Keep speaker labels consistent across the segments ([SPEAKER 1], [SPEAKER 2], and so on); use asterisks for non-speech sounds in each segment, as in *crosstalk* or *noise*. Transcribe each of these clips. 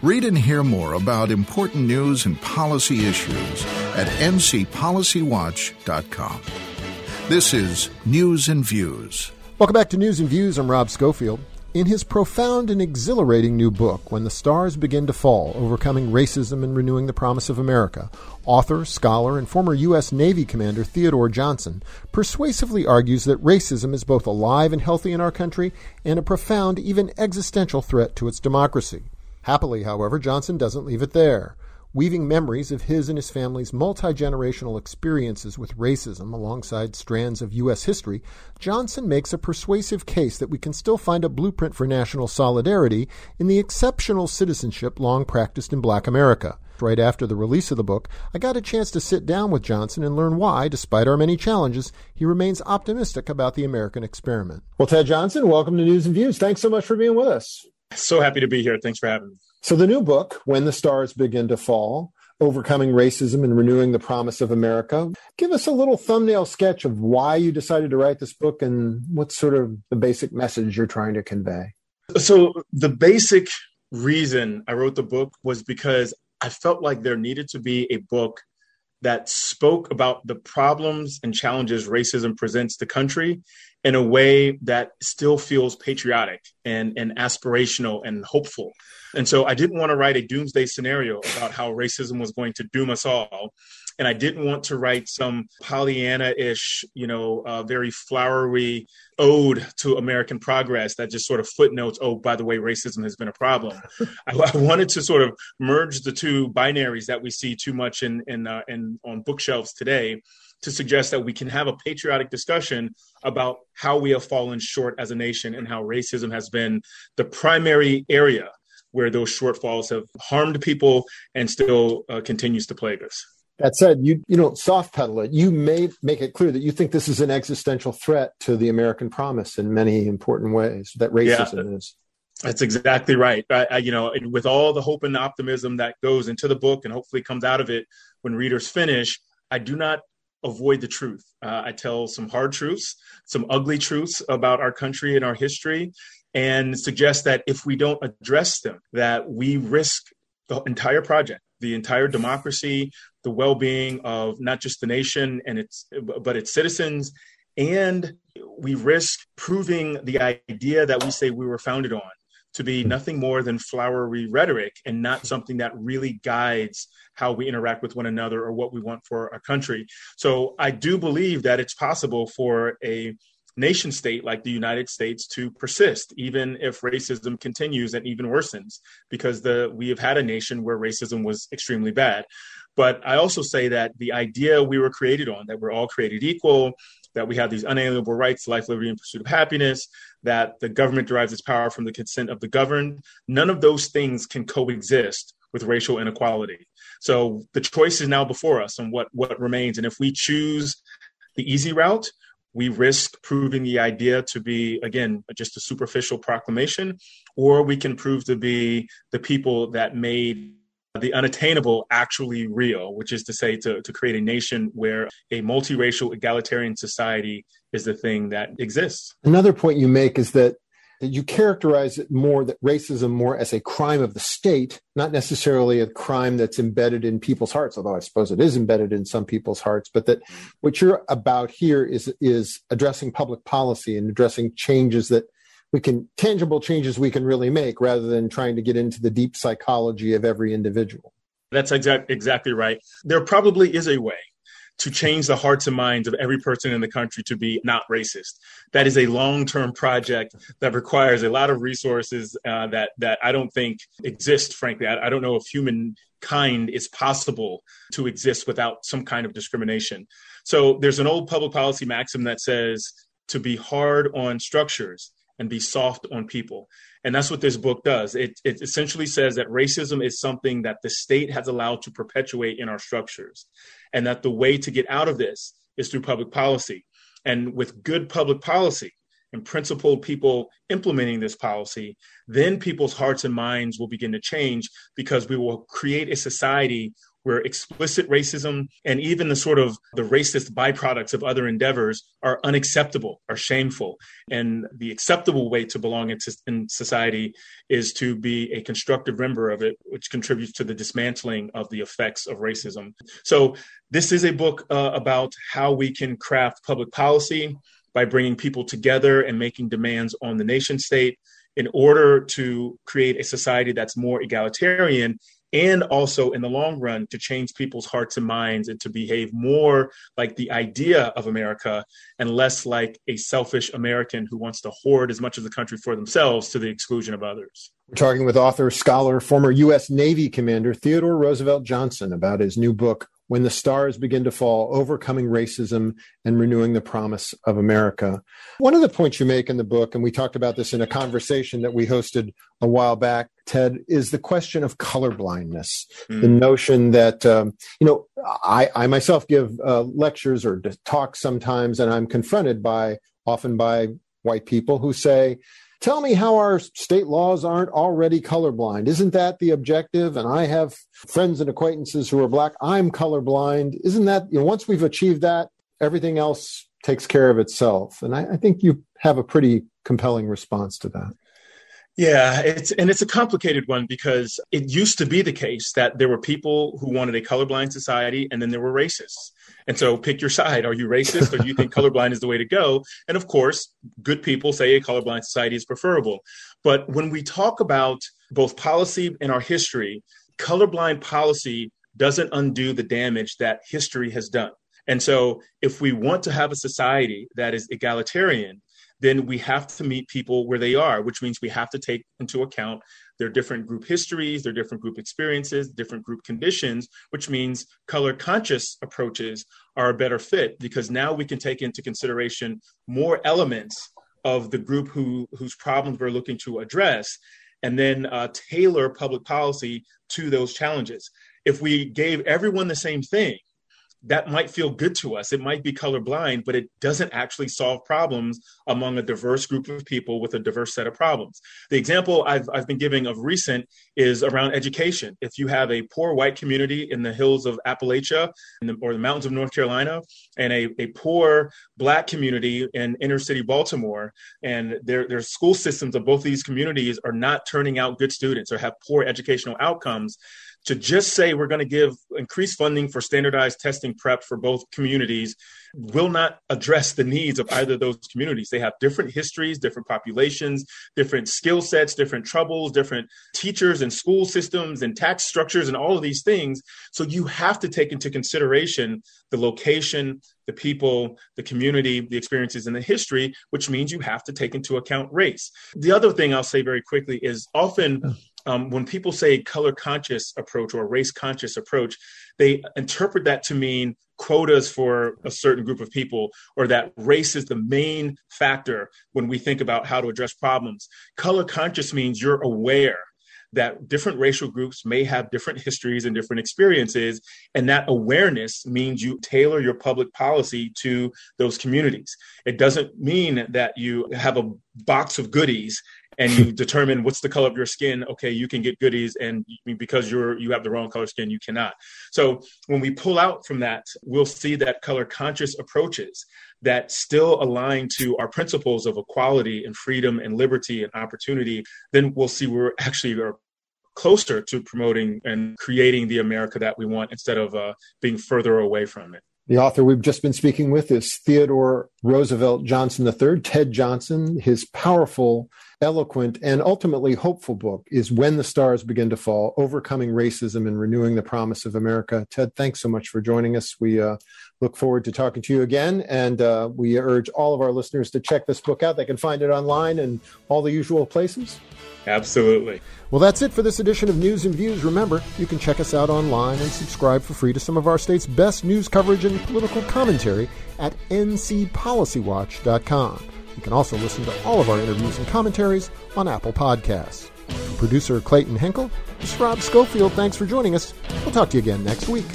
[SPEAKER 1] Read and hear more about important news and policy issues at ncpolicywatch.com. This is News and Views.
[SPEAKER 2] Welcome back to News and Views. I'm Rob Schofield. In his profound and exhilarating new book, When the Stars Begin to Fall Overcoming Racism and Renewing the Promise of America, author, scholar, and former U.S. Navy Commander Theodore Johnson persuasively argues that racism is both alive and healthy in our country and a profound, even existential threat to its democracy. Happily, however, Johnson doesn't leave it there. Weaving memories of his and his family's multi generational experiences with racism alongside strands of U.S. history, Johnson makes a persuasive case that we can still find a blueprint for national solidarity in the exceptional citizenship long practiced in black America. Right after the release of the book, I got a chance to sit down with Johnson and learn why, despite our many challenges, he remains optimistic about the American experiment. Well, Ted Johnson, welcome to News and Views. Thanks so much for being with us.
[SPEAKER 3] So happy to be here. Thanks for having me.
[SPEAKER 2] So, the new book, When the Stars Begin to Fall Overcoming Racism and Renewing the Promise of America. Give us a little thumbnail sketch of why you decided to write this book and what's sort of the basic message you're trying to convey.
[SPEAKER 3] So, the basic reason I wrote the book was because I felt like there needed to be a book that spoke about the problems and challenges racism presents to the country in a way that still feels patriotic and, and aspirational and hopeful. And so I didn't want to write a doomsday scenario about how racism was going to doom us all. And I didn't want to write some Pollyanna ish, you know, uh, very flowery ode to American progress that just sort of footnotes, oh, by the way, racism has been a problem. *laughs* I, I, wanted to sort of merge the two binaries that we see too much in, in, uh, in on bookshelves today to suggest that we can have a patriotic discussion about how we have fallen short as a nation and how racism has been the primary area where those shortfalls have harmed people and still uh, continues to plague us.
[SPEAKER 2] That said, you you don't soft pedal it. You may make it clear that you think this is an existential threat to the American promise in many important ways. That racism yeah, is.
[SPEAKER 3] That's exactly right. I, I, you know, with all the hope and optimism that goes into the book, and hopefully comes out of it when readers finish, I do not avoid the truth. Uh, I tell some hard truths, some ugly truths about our country and our history, and suggest that if we don't address them, that we risk the entire project, the entire democracy, the well-being of not just the nation and its but its citizens, and we risk proving the idea that we say we were founded on to be nothing more than flowery rhetoric and not something that really guides how we interact with one another or what we want for our country. So I do believe that it's possible for a nation state like the United States to persist, even if racism continues and even worsens, because the we have had a nation where racism was extremely bad. But I also say that the idea we were created on, that we're all created equal, that we have these unalienable rights, life, liberty, and pursuit of happiness, that the government derives its power from the consent of the governed. None of those things can coexist with racial inequality. So the choice is now before us on what, what remains. And if we choose the easy route, we risk proving the idea to be, again, just a superficial proclamation, or we can prove to be the people that made the unattainable actually real, which is to say, to, to create a nation where a multiracial, egalitarian society is the thing that exists.
[SPEAKER 2] Another point you make is that you characterize it more that racism more as a crime of the state, not necessarily a crime that's embedded in people's hearts, although I suppose it is embedded in some people's hearts, but that mm-hmm. what you're about here is is addressing public policy and addressing changes that we can tangible changes we can really make rather than trying to get into the deep psychology of every individual.
[SPEAKER 3] That's exact, exactly right. There probably is a way to change the hearts and minds of every person in the country to be not racist. That is a long-term project that requires a lot of resources uh, that that I don't think exist. Frankly, I, I don't know if humankind is possible to exist without some kind of discrimination. So there's an old public policy maxim that says to be hard on structures and be soft on people. And that's what this book does. It, it essentially says that racism is something that the state has allowed to perpetuate in our structures, and that the way to get out of this is through public policy. And with good public policy and principled people implementing this policy, then people's hearts and minds will begin to change because we will create a society where explicit racism and even the sort of the racist byproducts of other endeavors are unacceptable, are shameful. And the acceptable way to belong in, society is to be a constructive member of it, which contributes to the dismantling of the effects of racism. So this is a book uh, about how we can craft public policy by bringing people together and making demands on the nation state in order to create a society that's more egalitarian and also in the long run to change people's hearts and minds and to behave more like the idea of America and less like a selfish American who wants to hoard as much of the country for themselves to the exclusion of others.
[SPEAKER 2] We're talking with author, scholar, former U.S. Navy Commander Theodore Roosevelt Johnson about his new book, When the Stars Begin to Fall Overcoming Racism and Renewing the Promise of America. One of the points you make in the book, and we talked about this in a conversation that we hosted a while back, Ted, is the question of colorblindness. Mm. The notion that, um, you know, I, I myself give uh, lectures or talks sometimes, and I'm confronted by often by white people who say, Tell me how our state laws aren't already colorblind. Isn't that the objective? And I have friends and acquaintances who are black. I'm colorblind. Isn't that, you know, once we've achieved that, everything else takes care of itself. And I, I think you have a pretty compelling response to that.
[SPEAKER 3] Yeah, it's and it's a complicated one because it used to be the case that there were people who wanted a colorblind society and then there were racists. And so pick your side. Are you racist or do you think colorblind is the way to go? And of course, good people say a colorblind society is preferable. But when we talk about both policy and our history, colorblind policy doesn't undo the damage that history has done. And so if we want to have a society that is egalitarian, then we have to meet people where they are, which means we have to take into account their different group histories, their different group experiences, different group conditions, which means color conscious approaches are a better fit because now we can take into consideration more elements of the group who whose problems we're looking to address and then uh, tailor public policy to those challenges. If we gave everyone the same thing, that might feel good to us. It might be colorblind, but it doesn't actually solve problems among a diverse group of people with a diverse set of problems. The example I've, I've been giving of recent is around education. If you have a poor white community in the hills of Appalachia the, or the mountains of North Carolina and a, a poor black community in inner city Baltimore, and their, their school systems of both these communities are not turning out good students or have poor educational outcomes, to just say we're going to give increased funding for standardized testing prep for both communities will not address the needs of either of those communities. They have different histories, different populations, different skill sets, different troubles, different teachers and school systems and tax structures and all of these things. So you have to take into consideration the location, the people, the community, the experiences, and the history, which means you have to take into account race. The other thing I'll say very quickly is often um, when people say color conscious approach or race conscious approach, they interpret that to mean quotas for a certain group of people or that race is the main factor when we think about how to address problems. Color conscious means you're aware that different racial groups may have different histories and different experiences. And that awareness means you tailor your public policy to those communities. It doesn't mean that you have a box of goodies and you determine what's the color of your skin okay you can get goodies and because you're you have the wrong color skin you cannot. So when we pull out from that we'll see that color conscious approaches that still align to our principles of equality and freedom and liberty and opportunity then we'll see we're actually are closer to promoting and creating the america that we want instead of uh, being further away from it
[SPEAKER 2] the author we've just been speaking with is Theodore Roosevelt Johnson III, Ted Johnson. His powerful, eloquent, and ultimately hopeful book is When the Stars Begin to Fall Overcoming Racism and Renewing the Promise of America. Ted, thanks so much for joining us. We uh, look forward to talking to you again. And uh, we urge all of our listeners to check this book out. They can find it online and all the usual places.
[SPEAKER 3] Absolutely.
[SPEAKER 2] Well, that's it for this edition of News and Views. Remember, you can check us out online and subscribe for free to some of our state's best news coverage and political commentary at ncpolicywatch.com. You can also listen to all of our interviews and commentaries on Apple Podcasts. For producer Clayton Henkel, this is Rob Schofield. Thanks for joining us. We'll talk to you again next week.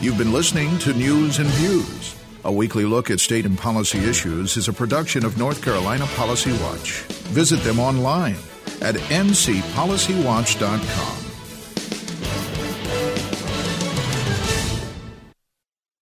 [SPEAKER 1] You've been listening to News and Views. A weekly look at state and policy issues is a production of North Carolina Policy Watch. Visit them online at ncpolicywatch.com.